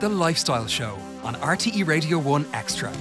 The Lifestyle Show on RTE Radio 1 Extra.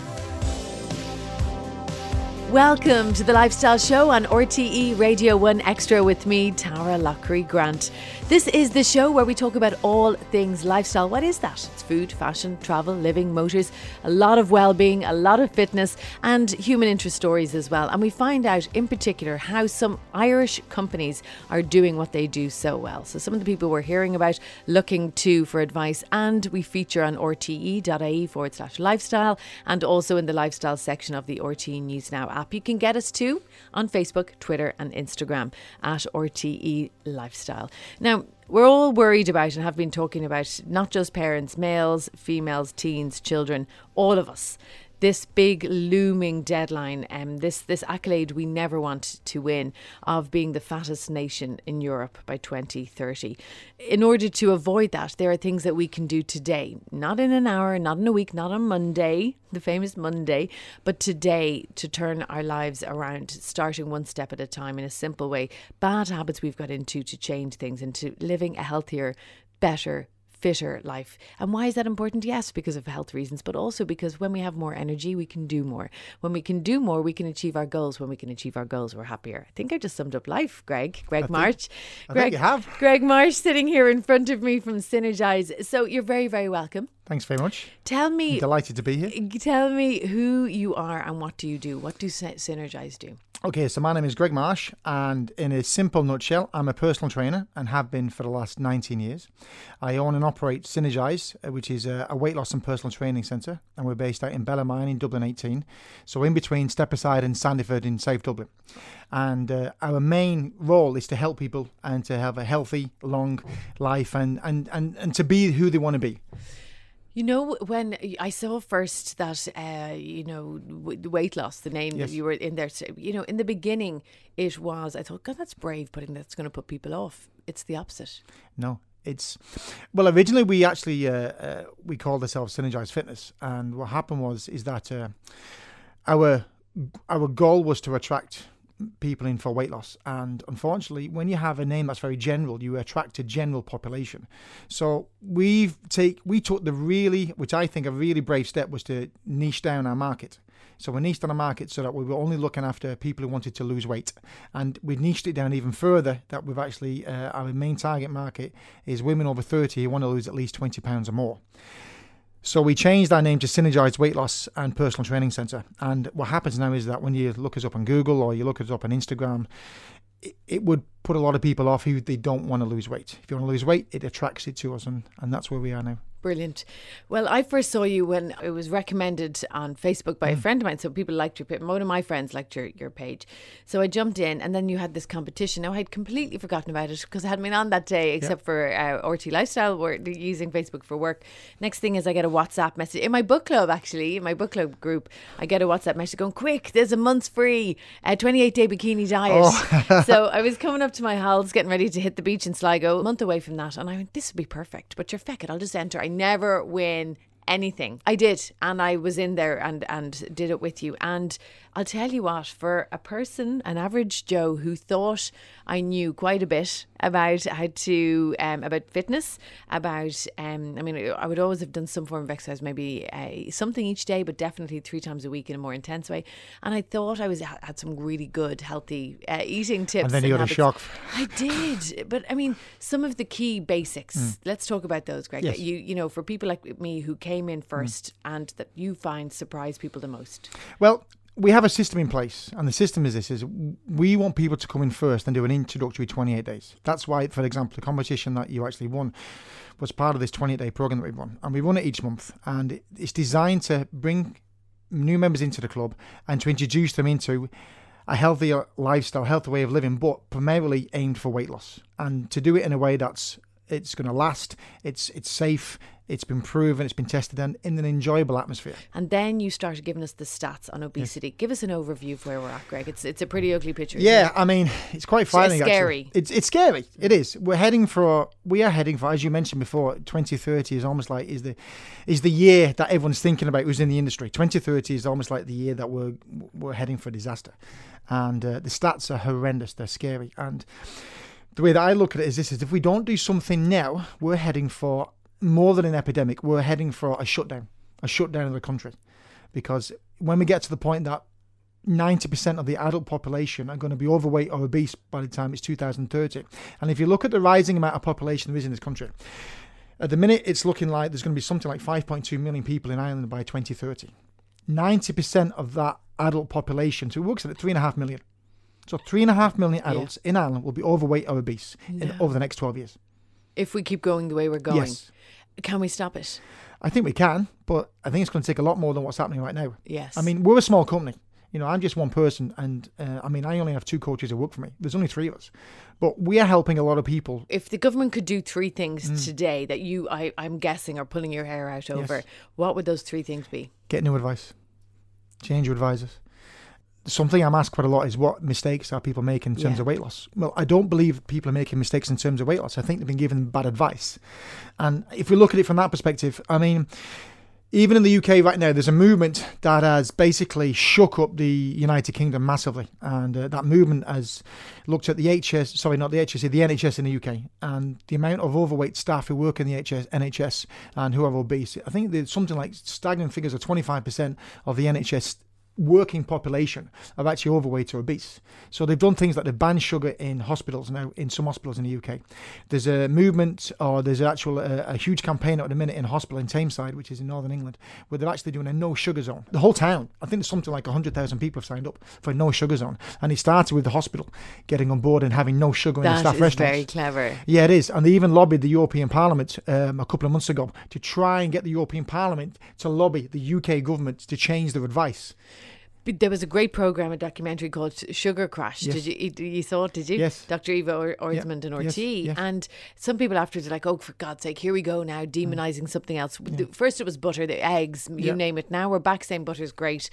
Welcome to the Lifestyle Show on RTE Radio 1 Extra with me, Tara Lockery Grant. This is the show where we talk about all things lifestyle. What is that? It's food, fashion, travel, living, motors, a lot of well being, a lot of fitness, and human interest stories as well. And we find out in particular how some Irish companies are doing what they do so well. So, some of the people we're hearing about looking to for advice, and we feature on rte.ie forward slash lifestyle and also in the lifestyle section of the RTE News Now app. You can get us too on Facebook, Twitter, and Instagram at RTE Lifestyle. Now, we're all worried about and have been talking about not just parents, males, females, teens, children, all of us this big looming deadline, um, this this accolade we never want to win of being the fattest nation in Europe by 2030. In order to avoid that, there are things that we can do today, not in an hour, not in a week, not on Monday, the famous Monday, but today to turn our lives around, starting one step at a time in a simple way. Bad habits we've got into to change things into living a healthier, better, fitter life. And why is that important? Yes, because of health reasons, but also because when we have more energy, we can do more. When we can do more, we can achieve our goals. When we can achieve our goals, we're happier. I think I just summed up life, Greg. Greg I March. Think, Greg, think you have. Greg Marsh sitting here in front of me from Synergize. So you're very, very welcome. Thanks very much. Tell me. I'm delighted to be here. Tell me who you are and what do you do? What do Synergize do? Okay, so my name is Greg Marsh, and in a simple nutshell, I'm a personal trainer and have been for the last 19 years. I own and operate Synergize, uh, which is a, weight loss and personal training centre, and we're based out in Bellarmine in Dublin 18, so in between Stepaside and Sandyford in South Dublin. And uh, our main role is to help people and to have a healthy, long life and, and, and, and to be who they want to be. You know, when I saw first that, uh, you know, weight loss, the name yes. that you were in there, you know, in the beginning, it was, I thought, God, that's brave, putting that's going to put people off. It's the opposite. No, it's well originally we actually uh, uh, we called ourselves synergize fitness and what happened was is that uh, our our goal was to attract people in for weight loss. And unfortunately, when you have a name that's very general, you attract a general population. So we've take we took the really, which I think a really brave step was to niche down our market. So we niched on a market so that we were only looking after people who wanted to lose weight, and we niched it down even further. That we've actually uh, our main target market is women over thirty who want to lose at least twenty pounds or more. So we changed our name to Synergized Weight Loss and Personal Training Center. And what happens now is that when you look us up on Google or you look us up on Instagram, it, it would put a lot of people off who they don't want to lose weight. If you want to lose weight, it attracts it to us, and, and that's where we are now. Brilliant. Well, I first saw you when it was recommended on Facebook by mm. a friend of mine. So people liked your page. One of my friends liked your, your page. So I jumped in and then you had this competition. Now, I had completely forgotten about it because I hadn't been on that day except for uh, RTE Lifestyle. We're using Facebook for work. Next thing is I get a WhatsApp message. In my book club, actually, in my book club group, I get a WhatsApp message going, quick, there's a month's free, a 28 day bikini diet. Oh. so I was coming up to my house, getting ready to hit the beach in Sligo, a month away from that. And I went, this would be perfect. But you're feck it, I'll just enter. I never win anything. I did, and I was in there and and did it with you. And I'll tell you what, for a person, an average Joe who thought I knew quite a bit about how to um, about fitness, about um, I mean, I would always have done some form of exercise, maybe uh, something each day, but definitely three times a week in a more intense way. And I thought I was had some really good, healthy uh, eating tips. And then you got habits. a shock. I did, but I mean, some of the key basics. Mm. Let's talk about those, Greg. Yes. You you know, for people like me who came in first mm. and that you find surprise people the most. Well, we have a system in place, and the system is this: is we want people to come in first and do an introductory 28 days. That's why, for example, the competition that you actually won was part of this 28-day program that we run, and we run it each month, and it's designed to bring new members into the club and to introduce them into a healthier lifestyle, healthy way of living, but primarily aimed for weight loss, and to do it in a way that's it's going to last. It's it's safe. It's been proven. It's been tested and in an enjoyable atmosphere. And then you started giving us the stats on obesity. Yes. Give us an overview of where we're at, Greg. It's it's a pretty ugly picture. Yeah, I mean, it's quite frightening. It's scary. Actually. It's it's scary. It is. We're heading for. We are heading for, as you mentioned before, 2030 is almost like is the is the year that everyone's thinking about who's in the industry. 2030 is almost like the year that we're we're heading for disaster, and uh, the stats are horrendous. They're scary and the way that I look at it is this: is if we don't do something now, we're heading for more than an epidemic, we're heading for a shutdown, a shutdown of the country, because when we get to the point that 90% of the adult population are going to be overweight or obese by the time it's 2030. And if you look at the rising amount of population there is in this country, at the minute it's looking like there's going to be something like 5.2 million people in Ireland by 2030. 90% of that adult population, so it works at 3.5 million. So 3.5 million adults in Ireland will be overweight or obese in, over the next 12 years. If we keep going the way we're going, Yes. can we stop it? I think we can, but I think it's going to take a lot more than what's happening right now. Yes. I mean, we're a small company. You know, I'm just one person, and uh, I mean, I only have two coaches who work for me. There's only three of us, but we are helping a lot of people. if the government could do three things Mm. today that you, I, I'm guessing, are pulling your hair out over, what would those three things be? Get new advice, change your advisors. Something I'm asked quite a lot is what mistakes are people making in terms Yeah. of weight loss. Well, I don't believe people are making mistakes in terms of weight loss. I think they've been given bad advice, and if we look at it from that perspective, I mean. even in the UK right now, there's a movement that has basically shook up the United Kingdom massively, and uh, that movement has looked at the HS, sorry, not the HSE, the NHS in the UK, and the amount of overweight staff who work in the HS, NHS and who are obese. I think there's something like staggering figures of 25% of the NHS working population are actually overweight or obese. So they've done things like they've banned sugar in hospitals now, in some hospitals in the UK. There's a movement, or there's an actual uh, a huge campaign at the minute in a hospital in Tameside, which is in northern England, where they're actually doing a no sugar zone. The whole town, I think there's something like 100,000 people have signed up for a no sugar zone. And it started with the hospital getting on board and having no sugar in the That staff is restaurants. very clever. Yeah, it is. And they even lobbied the European Parliament um, a couple of months ago to try and get the European Parliament to lobby the UK government to change their advice. But There was a great program, a documentary called Sugar Crash. Yes. Did you you- saw it? Did you? Yes. Dr. Eva or- Orsmond and Ortiz. yes. And some people afterwards are like, "Oh, for God's sake, here we go now, demonizing something else." The- First it was butter, the eggs, you Yeah. name it. Now we're back saying butter's great,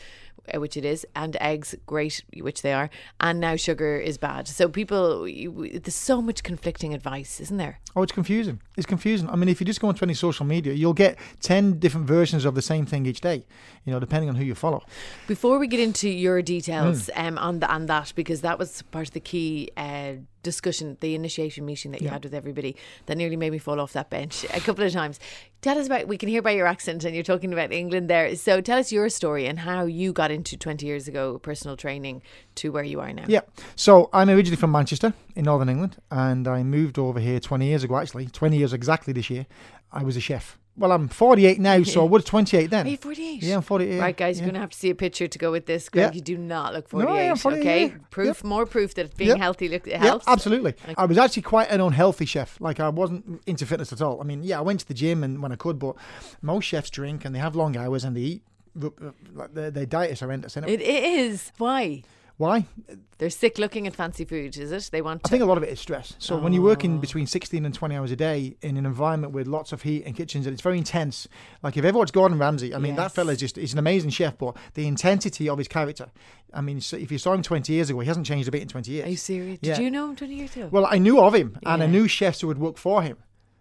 uh, which it is, and eggs great, which they are, and now sugar is bad. So people, you- there's so much conflicting advice, isn't there? Oh, it's confusing. It's confusing. I mean, if you just go onto any social media, you'll get 10 different versions of the same thing each day, you know, depending on who you follow. Before we get into your details Hmm. um, on the, on that, because that was part of the key uh, discussion, the initiation meeting that you Yeah. had with everybody, that nearly made me fall off that bench a couple of times. Tell us about. We can hear by your accent, and you're talking about England there. So tell us your story and how you got into 20 years ago personal training to where you are now. Yeah. So I'm originally from Manchester in Northern England, and I moved over here 20 years ago, actually, 20 years exactly this year. I was a chef. Well, I'm 48 now, so I was 28 then. Are you 48? Yeah, I'm 48. Right, guys, yeah. you're going to have to see a picture to go with this. Greg, Yeah. you do not look 48. No, 48. I am 48, okay? yeah. Proof, more proof that being Yep. healthy look, it helps. absolutely. I was actually quite an unhealthy chef. Like I wasn't into fitness at all. I mean, yeah, I went to the gym and when I could, but most chefs drink and they have long hours and they eat. Uh, like their, their diet is horrendous. Isn't it? It is. Why? Why? They're sick looking at fancy food, is it? They want I to. think a lot of it is stress. So when you're working Oh. between 16 and 20 hours a day in an environment with lots of heat and kitchens, and it's very intense. Like if ever watched Gordon Ramsay, I mean that Yes. fella is just he's an amazing chef, but the intensity of his character. I mean, so if you saw him 20 years ago, he hasn't changed a bit in 20 years. Are you serious? Yeah. Did you know him 20 years ago? Well, I knew of him, and I knew chefs who would work for him.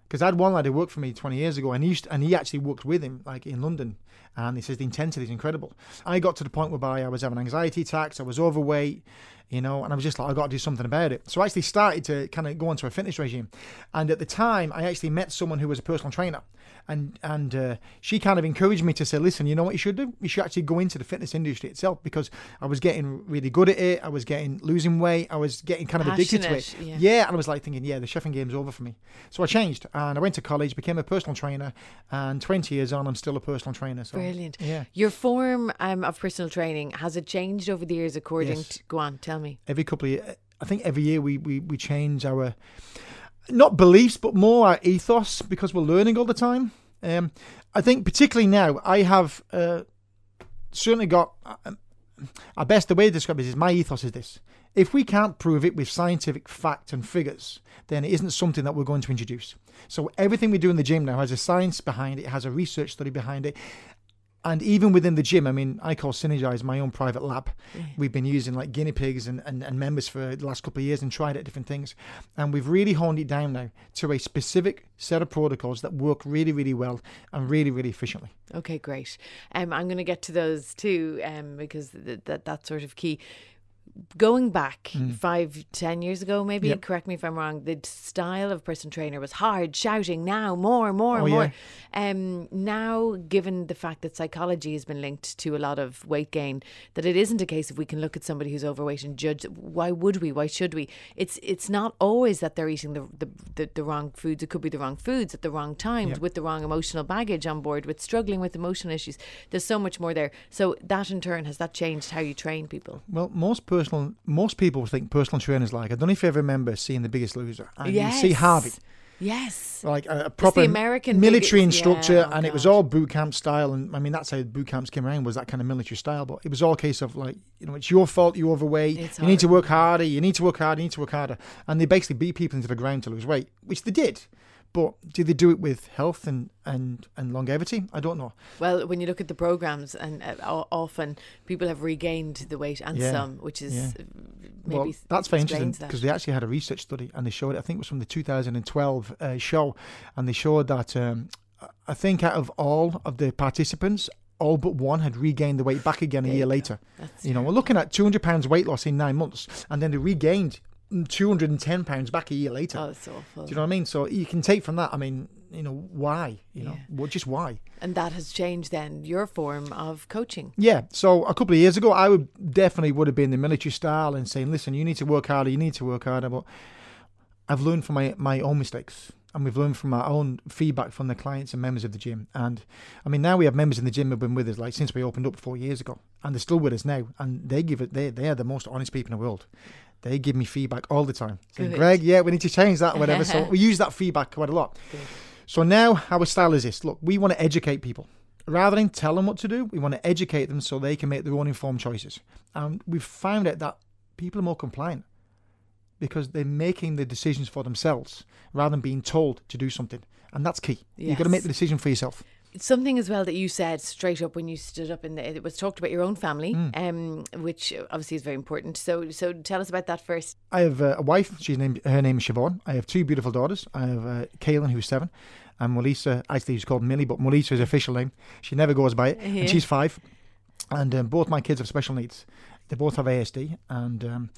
Because I had one lad who worked for me 20 years ago, and he used and he actually worked with him, like in London. And he says the intensity is incredible. I got to the point whereby I was having anxiety attacks, I was overweight, you know, and I was just like, I got to do something about it. So I actually started to kind of go onto a fitness regime. And at the time, I actually met someone who was a personal trainer, and and uh, she kind of encouraged me to say, listen, you know what you should do? You should actually go into the fitness industry itself because I was getting really good at it. I was getting losing weight. I was getting kind of addicted to it. Yeah. Yeah, and I was like thinking, yeah, the chefing game's over for me. So I changed and I went to college, became a personal trainer, and 20 years on, I'm still a personal trainer. So, Brilliant. Yeah. Your form um, of personal training, has it changed over the years according Yes. to. Go on, tell me. Every couple of years, I think every year we, we, we change our, not beliefs, but more our ethos because we're learning all the time. Um, I think particularly now, I have uh, certainly got, uh, our best, the way to describe it is my ethos is this. If we can't prove it with scientific fact and figures, then it isn't something that we're going to introduce. So everything we do in the gym now has a science behind it, has a research study behind it. And even within the gym, I mean, I call Synergize my own private lab. We've been using like guinea pigs and, and, and members for the last couple of years and tried out different things. And we've really honed it down now to a specific set of protocols that work really, really well and really, really efficiently. Okay, great. Um, I'm going to get to those too um, because th- that that's sort of key. Going back five, ten years ago, maybe, Mm. Yep. correct me if I'm wrong, the style of person trainer was hard, shouting, now, more, more, Oh, more. Um, now, given the fact that psychology has been linked to a lot of weight gain, that it isn't a case of we can look at somebody who's overweight and judge. Why would we? Why should we? It's it's not always that they're eating the the, the, the wrong foods. It could be the wrong foods at the wrong times with the wrong emotional baggage on board, with struggling with emotional issues. There's so much more there. So that in turn has that changed how you train people? Well, most personal, most people think personal trainers like. I don't know if you ever remember seeing The Biggest Loser, and you see Harvey, Yes. like a, a proper American military biggest- instructor, yeah, oh and it was all boot camp style. And I mean, that's how boot camps came around was that kind of military style. But it was all a case of like, you know, it's your fault you're overweight. It's you need to work harder. You need to work harder. You need to work harder. And they basically beat people into the ground to lose weight, which they did. But do they do it with health and and and longevity? I don't know. Well, when you look at the programs, and uh, often people have regained the weight, and Yeah, some, which is yeah. uh, maybe well, that's very interesting because they actually had a research study and they showed it. I think it was from the 2012 uh, show, and they showed that um, I think out of all of the participants, all but one had regained the weight back again a year later. That's You know, we're looking at 200 pounds weight loss in nine months, and then they regained 210 pounds back a year later. oh, it's awful. Do you know what I mean? So you can take from that. I mean, you know, why? You know, Yeah. well, just why? and that has changed then your form of coaching. Yeah. So a couple of years ago, I would definitely would have been the military style and saying, listen, you need to work harder, you need to work harder. But I've learned from my, my own mistakes. And we've learned from our own feedback from the clients and members of the gym. And I mean, now we have members in the gym who've been with us like since we opened up four years ago, and they're still with us now. And they give it. They they are the most honest people in the world. They give me feedback all the time, saying, "Greg, yeah, we need to change that, or whatever." so we use that feedback quite a lot. So now our style is this: look, we want to educate people. Rather than tell them what to do, we want to educate them so they can make their own informed choices. And we've found out that people are more compliant because they're making the decisions for themselves rather than being told to do something. And that's key. You've got to make the decision for yourself. Something as well that you said straight up when you stood up in the, it was talked about your own family, Hmm. um, which obviously is very important. So, so tell us about that first. I have a wife. She's named her name is Siobhan. I have two beautiful daughters. I have uh, Kaylin, who's seven, and Melissa. Actually, she's called Millie, but Melissa is her official name. She never goes by it, Yeah. and she's five. And um, both my kids have special needs. They both have ASD, and um,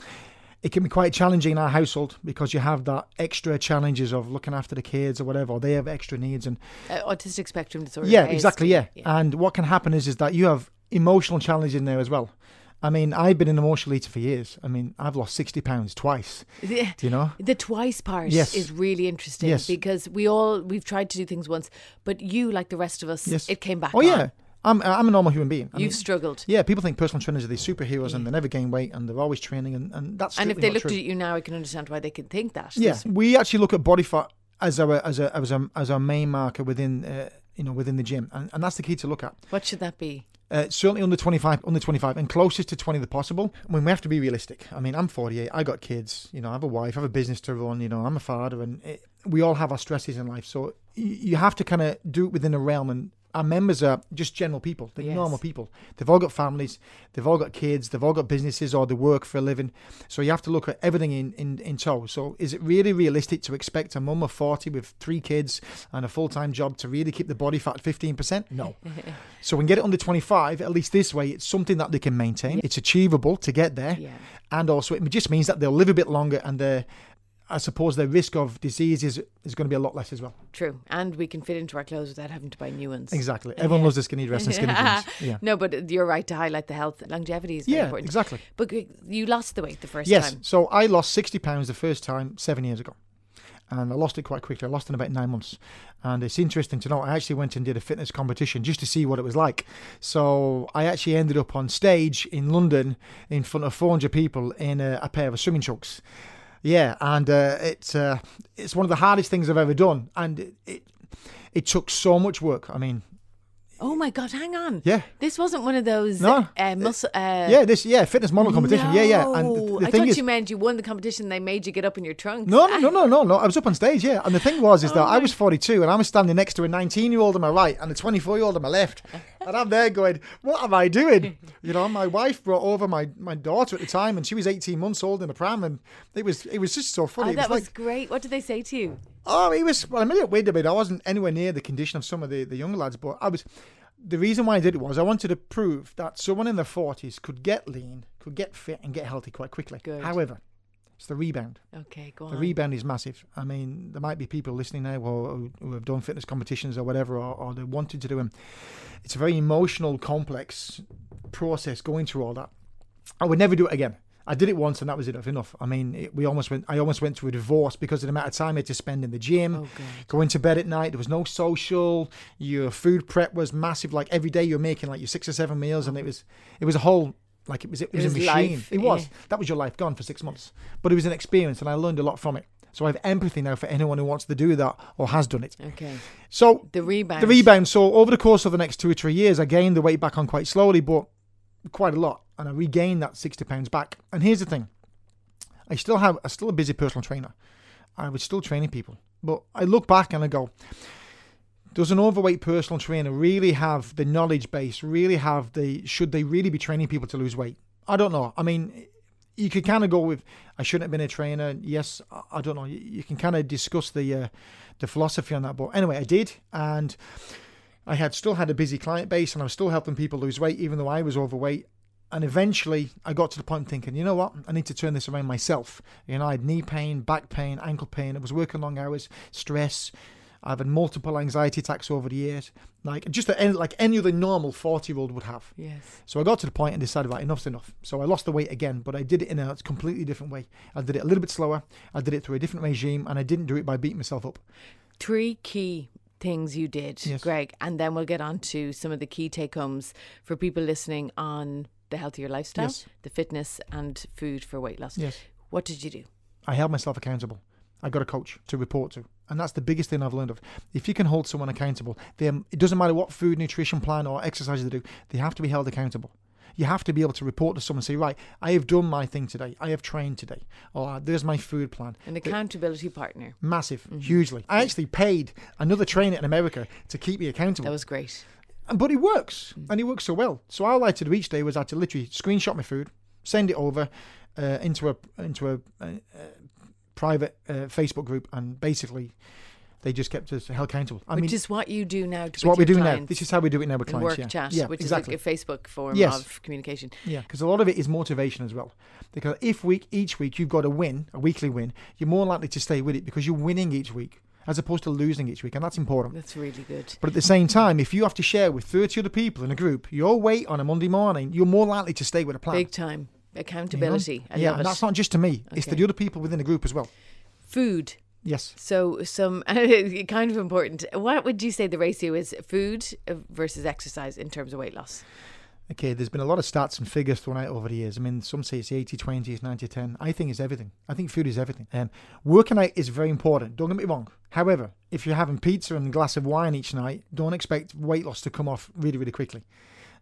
it can be quite challenging in our household because you have that extra challenges of looking after the kids or whatever. Or they have extra needs, and Uh, autistic spectrum disorder. yeah, exactly. Yeah. And what can happen is is that you have emotional challenges in there as well. I mean, I've been an emotional eater for years. I mean, I've lost sixty pounds twice. Do you know? The twice part Yes. is really interesting Yes. because we all we've tried to do things once, but you, like the rest of us, Yes. it came back. Oh yeah, on. I'm I'm a normal human being. I you've mean, struggled. yeah, people think personal trainers are these superheroes and they never gain weight and they're always training and, and that's and if they looked true. at you now, I can understand why they could think that. yeah, There's- we actually look at body fat as our as a as a as our main marker within uh, you know within the gym and, and that's the key to look at. What should that be? Uh, certainly under 25, under 25, and closest to 20 the possible. I mean, we have to be realistic. I mean, I'm 48. I got kids. You know, I have a wife. I have a business to run. You know, I'm a father, and it, we all have our stresses in life. So y- you have to kind of do it within a realm. And our members are just general people. They're Yes. normal people. They've all got families. They've all got kids. They've all got businesses or they work for a living. So you have to look at everything in, in, in tow. So is it really realistic to expect a mum of 40 with three kids and a full time job to really keep the body fat 15%? No. So we can get it under 25, at least this way, it's something that they can maintain. It's achievable to get there. Yeah. And also, it just means that they'll live a bit longer and their, I suppose, the risk of disease is, is going to be a lot less as well. True, and we can fit into our clothes without having to buy new ones. Exactly. Everyone loves the skinny dress and skinny jeans. Yeah. No, but you're right to highlight the health. Longevity is very Yeah, important. exactly. But you lost the weight the first Yes. time. Yes. So I lost 60 pounds the first time seven years ago. And I lost it quite quickly. I lost in about nine months. And it's interesting to know, I actually went and did a fitness competition just to see what it was like. So I actually ended up on stage in London in front of 400 people in a, a pair of swimming trunks. Yeah, and uh, it's uh, it's one of the hardest things I've ever done, and it, it it took so much work. I mean, Oh my God! Hang on. yeah, This wasn't one of those No. uh, muscle. Uh, yeah, this yeah fitness model competition. Yeah, yeah. And the, the I thought is, you meant you won the competition. They made you get up in your trunk. No, no, no, no, no, no. I was up on stage, yeah. And the thing was, is that I was 42 and I was standing next to a 19 year old on my right and a 24 year old on my left. And I'm there going, what am I doing? You know, my wife brought over my, my daughter at the time and she was 18 months old in a pram. And it was it was just so Oh, funny. it that was was like, great. What did they say to you? Oh, it was, well, I'm it little weird a bit. I wasn't anywhere near the condition of some of the, the younger lads, but I was, the reason why I did it was I wanted to prove that someone in their 40s could get lean, could get fit, and get healthy quite quickly. Good. However, it's the rebound. Okay, go on. The rebound is massive. I mean, there might be people listening now who, who have done fitness competitions or whatever, or, or they wanted to do them. It's a very emotional, complex process going through all that. I would never do it again. I did it once and that was enough. Enough. I mean, it, we almost went. I almost went to a divorce because of the amount of time I had to spend in the gym, Oh, going to bed at night. There was no social. Your food prep was massive. Like every day, you're making like your six or seven meals, and it was it was a whole like it was it was, was a machine. life, it was yeah. that was your life gone for six months, but it was an experience, and I learned a lot from it. So I have empathy now for anyone who wants to do that or has done it. Okay. So The rebound. the rebound. So over the course of the next two or three years, I gained the weight back on quite slowly, but quite a lot, and I regained that sixty pounds back. And here's the thing: I still have, I'm still a busy personal trainer. I was still training people, but I look back and I go, does an overweight personal trainer really have the knowledge base? Really have the? Should they really be training people to lose weight? I don't know. I mean. You could kind of go with, I shouldn't have been a trainer. Yes, I- I don't know. You, you can kind of discuss the uh, the philosophy on that, but anyway, I did, and I had still had a busy client base and I was still helping people lose weight even though I was overweight. And eventually I got to the point thinking, you know what, I need to turn this around myself. You know, I had knee pain, back pain, ankle pain. I was working long hours, stress. I've had multiple anxiety attacks over the years, like just a, like any other normal 40 year old would have. Yes. So I got to the point and decided, right, enough's enough. So I lost the weight again, but I did it in a completely different way. I did it a little bit slower. I did it through a different regime, and I didn't do it by beating myself up. Three key things you did, Yes. Greg, and then we'll get on to some of the key take homes for people listening on the healthier lifestyle, Yes. the fitness, and food for weight loss. Yes. What did you do? I held myself accountable. I got a coach to report to. And that's the biggest thing I've learned of. If you can hold someone accountable, then it doesn't matter what food, nutrition plan, or exercise they do, they have to be held accountable. You have to be able to report to someone and say, right, I have done my thing today. I have trained today. Or there's my food plan. An accountability partner. Massive, Mm-hmm. hugely. I actually paid another trainer in America to keep me accountable. That was great. And- but it works, and it works so well. So all I had to do each day was I had to literally screenshot my food, send it over uh, into a into a, uh uh private uh, Facebook group, and basically they just kept us held accountable. I which mean, is what you do now. it's what we do now. This is how we do it now with clients. work yeah, chat, yeah, which exactly. is like a Facebook form Yes. of communication. Yeah, because a lot of it is motivation as well. Because if week each week you've got a win, a weekly win, you're more likely to stay with it because you're winning each week as opposed to losing each week, and that's important. That's really good. But at the same time, if you have to share with 30 other people in a group your weight on a Monday morning, you're more likely to stay with a plan. Big time you know? accountability. Yeah, and it. that's not just to me; it's to the other people within the group as well. Food. Yes. So some kind of important. What would you say the ratio is food uh, versus exercise in terms of weight loss? Okay, there's been a lot of stats and figures thrown out over the years. I mean, some say it's 80 20, it's 90 10. I think it's everything. I think food is everything. Um, working out is very important. Don't get me wrong. However, if you're having pizza and a glass of wine each night, don't expect weight loss to come off really, really quickly.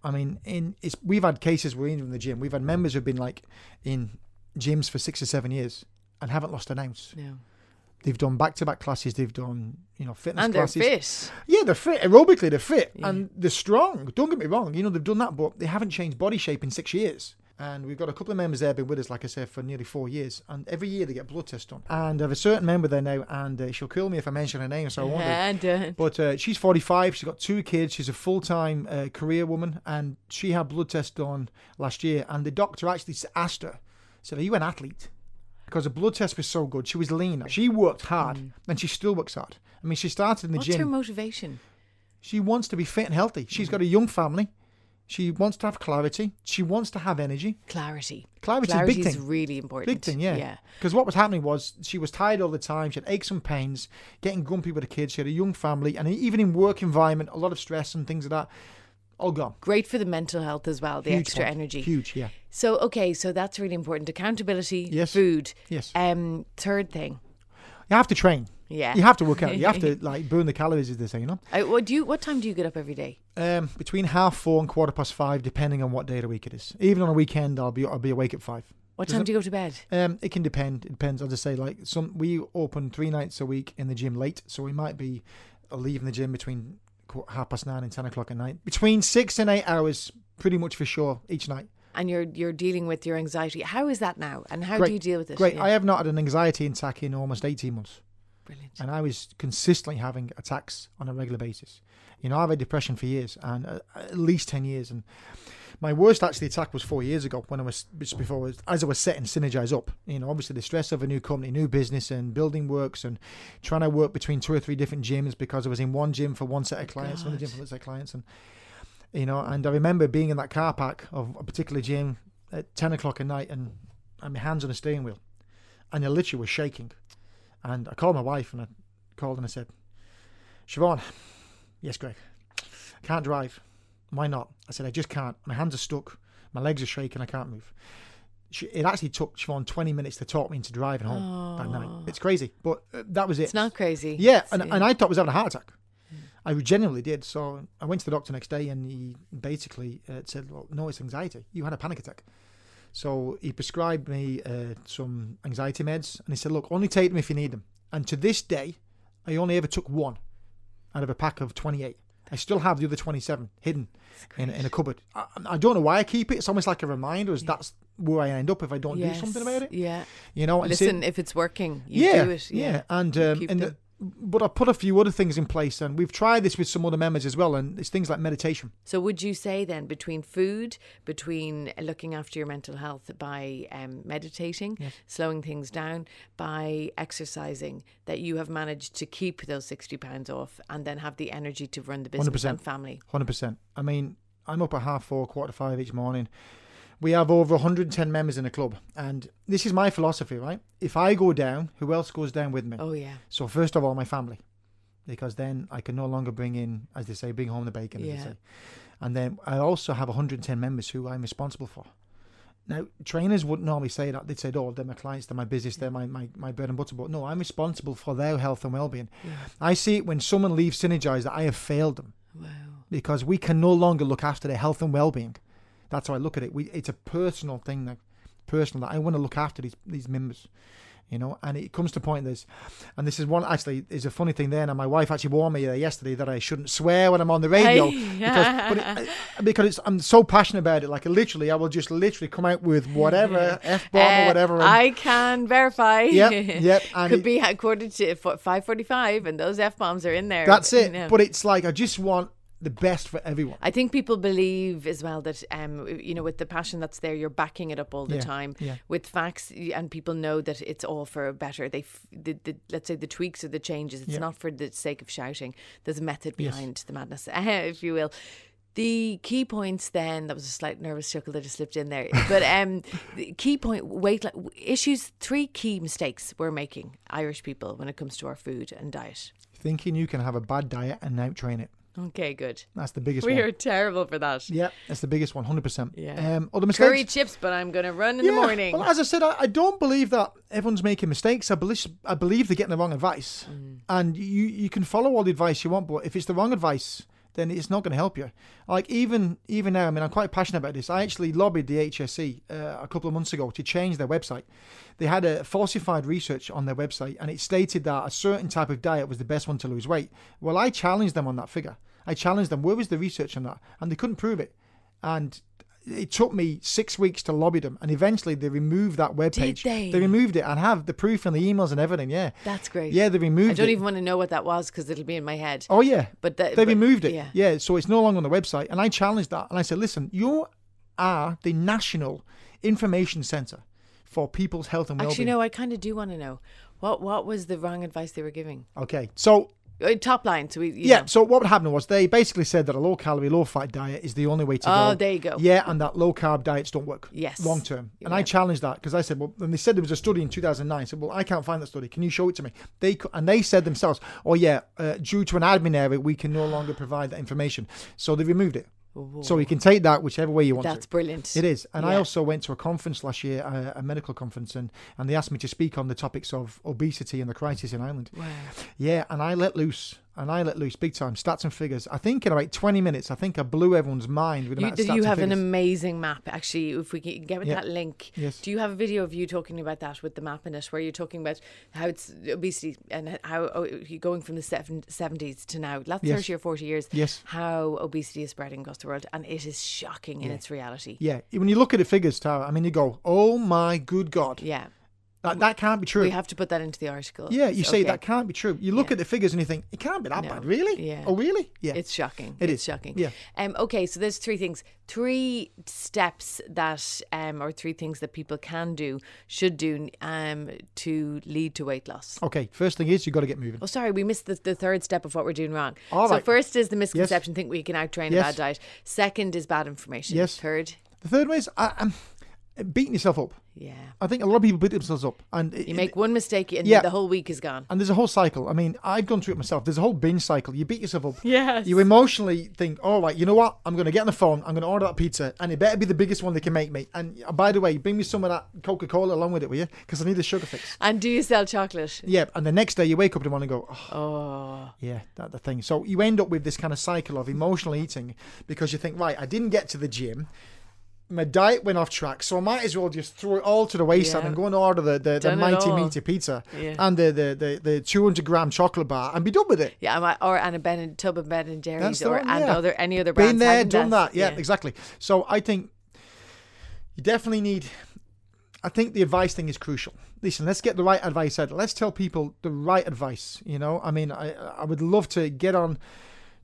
I mean, in it's we've had cases where even in the gym, we've had members who've been like in gyms for six or seven years and haven't lost an ounce. No. They've done back to back classes, they've done, you know, fitness And they're classes. fit. Yeah, they're fit. Aerobically, they're fit Yeah. and they're strong. Don't get me wrong. You know, they've done that, but they haven't changed body shape in six years. And we've got a couple of members there, been with us, like I said, for nearly four years. And every year they get blood tests done. And I have a certain member there now, and uh, she'll kill me if I mention her name, so I won't. And, uh, But uh, she's 45. She's got two kids. She's a full time uh, career woman, and she had blood tests done last year. And the doctor actually asked her, said, "Are you an athlete?" Because the blood test was so good. She was lean. She worked hard, mm. and she still works hard. I mean, she started in the what's gym. What's her motivation? She wants to be fit and healthy. She's mm. got a young family. She wants to have clarity. She wants to have energy. Clarity. Clarity big is thing. really important. Big thing, yeah. Yeah. Because what was happening was she was tired all the time. She had aches and pains, getting grumpy with the kids. She had a young family, and even in work environment, a lot of stress and things like that. All gone. Great for the mental health as well, the Huge extra energy. Huge, yeah. So okay, so that's really important. Accountability, Yes. food. Yes. Um, third thing. You have to train. Yeah. You have to work out. You have to like burn the calories, as they say. You know, Uh, what do you? What time do you get up every day? um, between half four and quarter past five, depending on what day of the week it is. Even on a weekend, I'll be I'll be awake at five. What Does time do you go to bed? Um, it can depend. It depends. As just say, like some we open three nights a week in the gym late, so we might be leaving the gym between half past nine and ten o'clock at night. Between six and eight hours, pretty much for sure each night. And you're you're dealing with your anxiety. How is that now? And how Great. do you deal with it? Great. Yeah. I have not had an anxiety attack in almost eighteen months. Brilliant. and I was consistently having attacks on a regular basis. You know, I've had depression for years, and uh, at least ten years. And my worst actually attack was four years ago when I was just before as I was setting Synergize up. You know, obviously the stress of a new company, new business, and building works, and trying to work between two or three different gyms because I was in one gym for one set of oh, clients, another gym for another set of clients, and you know, and I remember being in that car park of a particular gym at ten o'clock at night, and had my hands on the steering wheel, and I literally was shaking. And I called my wife and I called and I said, Siobhan, yes, Greg, I can't drive. Why not? I said, I just can't. My hands are stuck. My legs are shaking. I can't move. She, it actually took Siobhan 20 minutes to talk me into driving home that night. It's crazy, but uh, that was it. It's not crazy. Yeah, and, and I thought I was having a heart attack. I genuinely did. So I went to the doctor next day, and he basically uh, said, "Well, no, it's anxiety. You had a panic attack." So he prescribed me uh, some anxiety meds, and he said, "Look, only take them if you need them." And to this day, I only ever took one out of a pack of twenty-eight. I still have the other twenty-seven hidden in, in a cupboard. I, I don't know why I keep it. It's almost like a reminder, as that's where I end up if I don't yes. do something about it. Yeah. You know, Listen, if it's working, you yeah, do it. Yeah. and um, and the, but I put a few other things in place, and we've tried this with some other members as well, and it's things like meditation. So, would you say then between food, between looking after your mental health by um, meditating, slowing things down, by exercising, that you have managed to keep those 60 pounds off and then have the energy to run the business 100%. and family? Hundred percent. I mean, I'm up at half four, quarter to five each morning. We have over 110 members in the club, and this is my philosophy, right? If I go down, who else goes down with me? Oh, yeah. So first of all, my family, because then I can no longer bring in, as they say, bring home the bacon, as Yeah. And then I also have 110 members who I'm responsible for. Now, trainers wouldn't normally say that. They'd say, oh, they're my clients, they're my business, they're my, my, my bread and butter. But no, I'm responsible for their health and well-being. I see it when someone leaves Synergize that I have failed them Wow. because we can no longer look after their health and well-being. That's how I look at it. We, it's a personal thing, now, personal. That I want to look after these these members, you know. And it comes to point this, and this is one actually is a funny thing there. Now my wife actually warned me yesterday that I shouldn't swear when I'm on the radio because, but it, because it's, I'm so passionate about it. Like literally, I will just literally come out with whatever f bomb or Uh, whatever. And, I can verify. Yep, yep, and Could it- be at quarter to five forty-five, and those f bombs are in there. that's you it. know. But it's like I just want the best for everyone. I think people believe as well that um you know with the passion that's there you're backing it up all the Yeah, time yeah. with facts and people know that it's all for a better they f- the, the let's say the tweaks or the changes it's Yeah. not for the sake of shouting there's a method Yes. behind the madness if you will the key points then that was a slight nervous chuckle that just slipped in there but um the key point weight issues three key mistakes we're making Irish people when it comes to our food and diet Thinking you can have a bad diet and out train it. Okay good That's the biggest we one. are terrible for that Yeah, that's the biggest one, hundred percent. Yeah. Um, other mistakes. curry chips but I'm gonna run in the morning Well, as I said, I, I don't believe that everyone's making mistakes. I believe I believe they're getting the wrong advice, Mm. and you you can follow all the advice you want, but if it's the wrong advice, then it's not going to help you. Like even even now, I mean, I'm quite passionate about this. I actually lobbied the HSE uh, a couple of months ago to change their website. They had a falsified research on their website, and it stated that a certain type of diet was the best one to lose weight. Well, I challenged them on that figure. I challenged them. Where was the research on that? And they couldn't prove it. And it took me six weeks to lobby them, and eventually they removed that webpage. they? removed it and have the proof and the emails and everything. Yeah, That's great. yeah, they removed I don't it. even want to know what that was because it'll be in my head. Oh yeah, But that- they but- removed it. yeah. Yeah. so it's no longer on the website. And I challenged that, and I said, "Listen, you are the national information center for people's health and Actually, well-being." no, I kind of do want to know what what was the wrong advice they were giving. Okay, so top line, so we you yeah, know. so what would happen was they basically said that a low calorie, low fat diet is the only way to go. Oh, there you go. Yeah, and that low carb diets don't work. Yes. long term. And I challenged that because I said, well, and they said there was a study in 2009. I said, well, I can't find that study. Can you show it to me? They and they said themselves, oh yeah, uh, due to an admin error, we can no longer provide that information. So they removed it. So you can take that whichever way you want That's to. brilliant. It is. And I also went to a conference last year, a, a medical conference, and, and they asked me to speak on the topics of obesity and the crisis in Ireland. Wow. Yeah, and I let loose, and I let loose big time, stats and figures. I think in about 20 minutes, I think I blew everyone's mind with the You, stats you have an amazing map. Actually, if we can get with Yeah. that link, Yes. do you have a video of you talking about that with the map in it, where you're talking about how it's obesity and how oh, you're going from the seven- 70s to now, last Yes. 30 or 40 years, Yes. how obesity is spreading across the world, and it is shocking in its reality. Yeah, when you look at the figures, Tara, I mean, you go, oh my good God. Yeah. That, that can't be true. We have to put that into the article. yeah, you say Okay. that can't be true. You look Yeah. at the figures and you think it can't be that No. bad, really? Yeah. Oh, really? Yeah. It's shocking. It it's is. shocking. Yeah. Um, okay, so there's three things, three steps that, um, or three things that people can do, should do, um, to lead to weight loss. okay. First thing is you've got to get moving. Oh, sorry, we missed the, the third step of what we're doing wrong. All so right. first is the misconception, think we can outtrain Yes. a bad diet. Second is bad information. Yes. Third, The third one is I, I'm beating yourself up. yeah. I think a lot of people beat themselves up, and it- You make one mistake and Yeah. the whole week is gone. and there's a whole cycle. I mean, I've gone through it myself. There's a whole binge cycle. You beat yourself up. Yes. You emotionally think, all right, you know what? I'm going to get on the phone. I'm going to order that pizza, and it better be the biggest one they can make me. And uh, by the way, bring me some of that Coca Cola along with it, will you? Because I need the sugar fix. And do you sell chocolate? Yeah. And the next day, you wake up in the morning and go, oh, Oh, yeah, that's the thing. So you end up with this kind of cycle of emotional eating because you think, right, I didn't get to the gym. My diet went off track, so I might as well just throw it all to the wayside Yeah. and go and order the, the, the mighty meaty pizza Yeah. and the, the, the, the 200 gram chocolate bar and be done with it. yeah. I might- Or and a Ben and tub of Ben and Jerry's or one, and other any other brands. Been there, done that. Yeah, exactly. So I think you definitely need. I think the advice thing is crucial. Listen, let's get the right advice out. Let's tell people the right advice. You know, I mean, I I would love to get on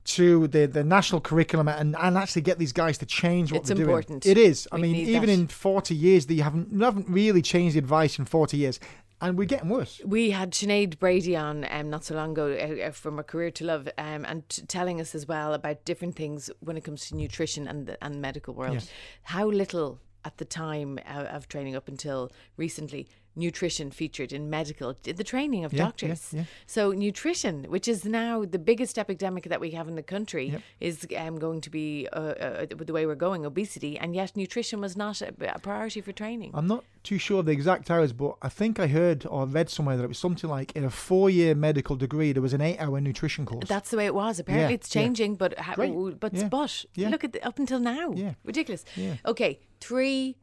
to the the national curriculum and, and actually get these guys to change what It's they're important. doing. It is. I We mean, even that. in forty years, they haven't you haven't really changed the advice in forty years, and we're getting worse. We had Sinead Brady on um, not so long ago uh, uh, from A Career to Love, um, and t- telling us as well about different things when it comes to nutrition and the and medical world. Yes. How little at the time uh, of training up until recently nutrition featured in medical the training of Yeah, yeah, doctors. yeah. So nutrition, which is now the biggest epidemic that we have in the country, Yep. is um, going to be uh, uh, the way we're going obesity, and yet nutrition was not a, a priority for training. I'm not too sure of the exact hours, but I think I heard or read somewhere that it was something like in a four-year medical degree there was an eight-hour nutrition course. That's the way it was. Apparently, Yeah, it's yeah. changing, but ha- Great. but Yeah. but Yeah. look at the, up until now, Yeah. ridiculous. Yeah. Okay, three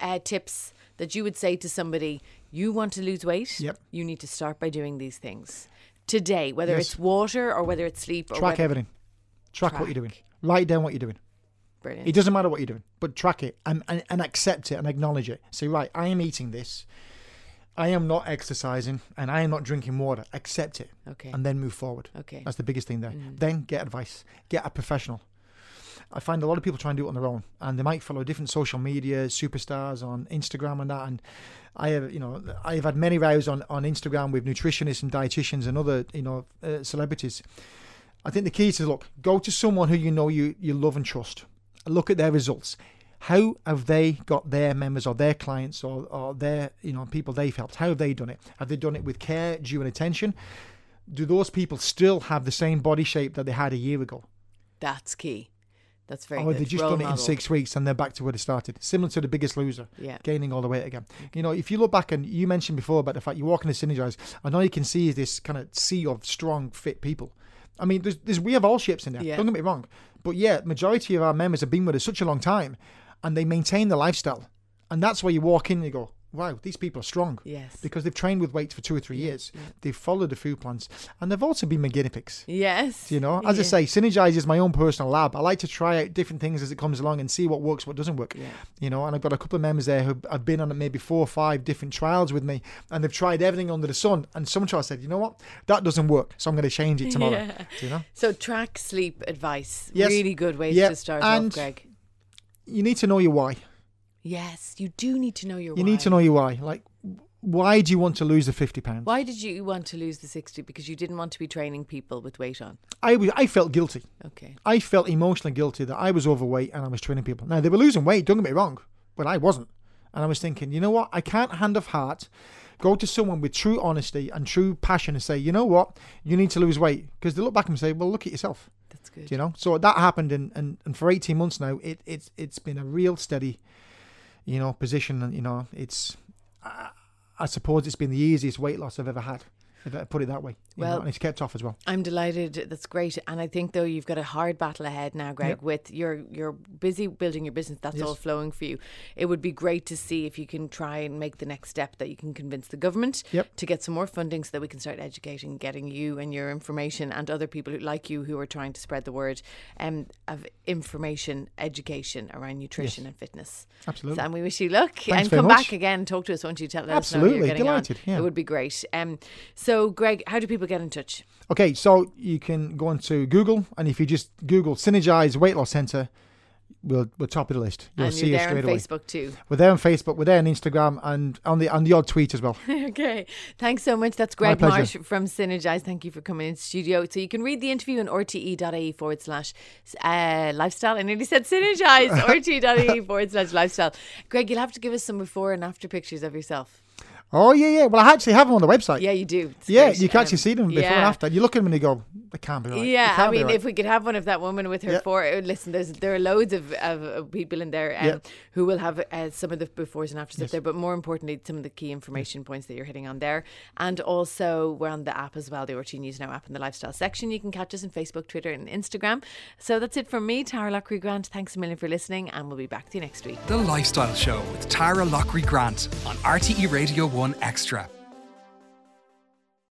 uh, tips that you would say to somebody: you want to lose weight, Yep. you need to start by doing these things today. Whether Yes. it's water or whether it's sleep or track whether, everything. Track, what you're doing. Write down what you're doing. Brilliant. It doesn't matter what you're doing, but track it and, and, and accept it and acknowledge it. Say, right, I am eating this. I am not exercising and I am not drinking water. Accept it Okay. and then move forward. Okay. That's the biggest thing there. Mm-hmm. Then get advice. Get a professional. I find a lot of people try and do it on their own, and they might follow different social media superstars on Instagram and that. And I have, you know, I have had many rows on on Instagram with nutritionists and dietitians and other, you know, uh, celebrities. I think the key is to look, go to someone who you know you you love and trust. Look at their results. How have they got their members or their clients or, or their you know people they've helped? How have they done it? Have they done it with care, due and attention? Do those people still have the same body shape that they had a year ago? That's key. That's very Or good. they just Role done it in six weeks and they're back to where they started? Similar to the biggest loser, Yeah. gaining all the weight again. You know, if you look back and you mentioned before about the fact you walk in the Synergize, and all you can see is this kind of sea of strong, fit people. I mean, there's, there's we have all shapes in there. Yeah. Don't get me wrong, but yeah, majority of our members have been with us such a long time, and they maintain the lifestyle, and that's where you walk in and you go, wow, these people are strong. Yes. Because they've trained with weights for two or three years. They've followed the food plans, and they've also been my guinea pigs. Yes. You know, as I say, Synergize is my own personal lab. I like to try out different things as it comes along and see what works, what doesn't work. Yeah. You know, and I've got a couple of members there who have been on maybe four or five different trials with me, and they've tried everything under the sun. And some trial said, you know what, that doesn't work, so I'm going to change it tomorrow. Yeah. You know, So track sleep advice. Yes. Really good way Yeah, to start and- off, Greg. you need to know your why. Yes, you do need to know your You why. need to know your why. Like, why do you want to lose the fifty pounds? Why did you want to lose the 60? Because you didn't want to be training people with weight on. I was, I felt guilty. Okay. I felt emotionally guilty that I was overweight and I was training people. Now they were losing weight, don't get me wrong, but I wasn't. And I was thinking, you know what? I can't hand of heart go to someone with true honesty and true passion and say, you know what? You need to lose weight. Because they look back and say, well, look at yourself. That's good. You know? So that happened and, and, and for 18 months now, it, it's it's been a real steady, you know, position. And, you know, it's, I, I suppose it's been the easiest weight loss I've ever had. If I put it that way, you know, Well- and it's kept off as well. I'm delighted. That's great. And I think though you've got a hard battle ahead now, Greg. Yep. With you're you're busy building your business. That's Yes. all flowing for you. It would be great to see if you can try and make the next step that you can convince the government Yep. to get some more funding so that we can start educating, getting you and your information and other people who like you who are trying to spread the word um, of information, education around nutrition and fitness. Absolutely. So, and we wish you luck. Thanks and come much. back again. Talk to us once you tell us how you're Absolutely. getting Delighted, on. yeah. It would be great. Um, so, Greg, how do people get in touch? Okay, so you can go onto Google, and if you just Google Synergize Weight Loss Center, we'll we'll top of the list. You'll and see us straight on away. Facebook too. We're there on Facebook. We're there on Instagram, and on the on the odd tweet as well. okay. Thanks so much. That's Greg. Marsh from Synergize. Thank you for coming in studio. So you can read the interview on rte.ie forward slash uh, lifestyle. I nearly said Synergize. rte.ie forward slash lifestyle. Greg, you'll have to give us some before and after pictures of yourself. Oh yeah, yeah. Well, I actually have them on the website. Yeah, you do. It's yeah, you can actually see them before yeah. and after. You look at them and you go, "They can't be right." Yeah, I mean, right." if we could have one of that woman with her Yeah. four, uh, listen, there's there are loads of, of, of people in there um, Yeah. who will have uh, some of the befores and afters up there, but more importantly, some of the key information points that you're hitting on there. And also, we're on the app as well, the RTE News Now app in the lifestyle section. You can catch us on Facebook, Twitter, and Instagram. So that's it from me, Taragh Loughrey Grant. Thanks a million for listening, and we'll be back to you next week. The Lifestyle Show with Taragh Loughrey Grant on RTE Radio 1 Extra.